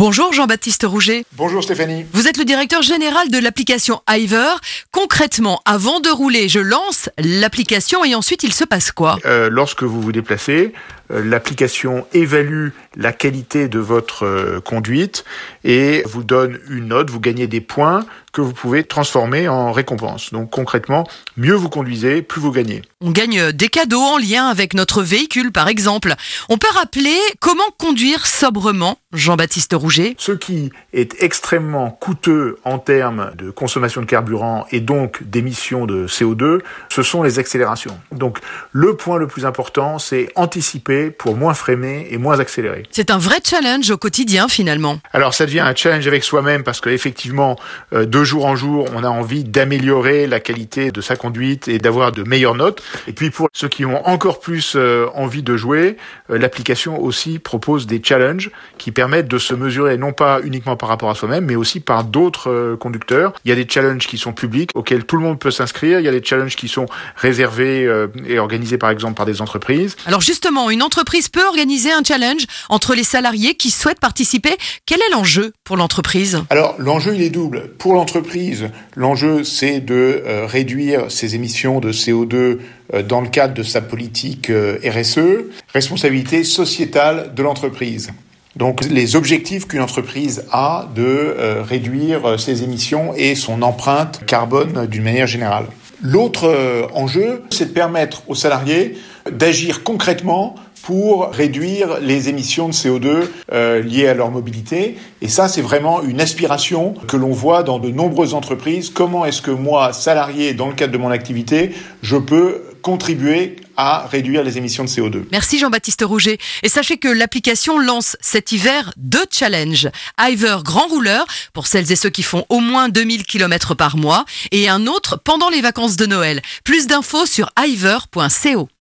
Bonjour Jean-Baptiste Rouget. Bonjour Stéphanie. Vous êtes le directeur général de l'application Iver. Concrètement, avant de rouler, je lance l'application et ensuite il se passe quoi? Euh, lorsque vous vous déplacez, euh, l'application évalue la qualité de votre euh, conduite et vous donne une note, vous gagnez des points que vous pouvez transformer en récompense. Donc concrètement, mieux vous conduisez, plus vous gagnez. On gagne des cadeaux en lien avec notre véhicule par exemple. On peut rappeler comment conduire sobrement, Jean-Baptiste Rouget Ce qui est extrêmement coûteux en termes de consommation de carburant et donc d'émissions de CO2, ce sont les accélérations. Donc le point le plus important, c'est anticiper pour moins freiner et moins accélérer. C'est un vrai challenge au quotidien finalement. Alors ça devient un challenge avec soi-même parce qu'effectivement, euh, de jour en jour, on a envie d'améliorer la qualité de sa conduite et d'avoir de meilleures notes. Et puis pour ceux qui ont encore plus euh, envie de jouer, euh, l'application aussi propose des challenges qui permettent de se mesurer non pas uniquement par rapport à soi-même, mais aussi par d'autres euh, conducteurs. Il y a des challenges qui sont publics, auxquels tout le monde peut s'inscrire. Il y a des challenges qui sont réservés et organisés par exemple par des entreprises. Alors justement, une entreprise peut organiser un challenge entre les salariés qui souhaitent participer. Quel est l'enjeu pour l'entreprise? Alors l'enjeu il est double. Pour l'entreprise, l'enjeu c'est de euh, réduire ses émissions de CO2 euh, dans le cadre de sa politique euh, RSE, responsabilité sociétale de l'entreprise. Donc les objectifs qu'une entreprise a de réduire ses émissions et son empreinte carbone d'une manière générale. L'autre enjeu, c'est de permettre aux salariés d'agir concrètement pour réduire les émissions de CO2 euh, liées à leur mobilité. Et ça, c'est vraiment une aspiration que l'on voit dans de nombreuses entreprises. Comment est-ce que moi, salarié, dans le cadre de mon activité, je peux contribuer à réduire les émissions de CO2 Merci Jean-Baptiste Rouget. Et sachez que l'application lance cet hiver deux challenges. Iver Grand Rouleur pour celles et ceux qui font au moins 2000 km par mois et un autre pendant les vacances de Noël. Plus d'infos sur iver.co.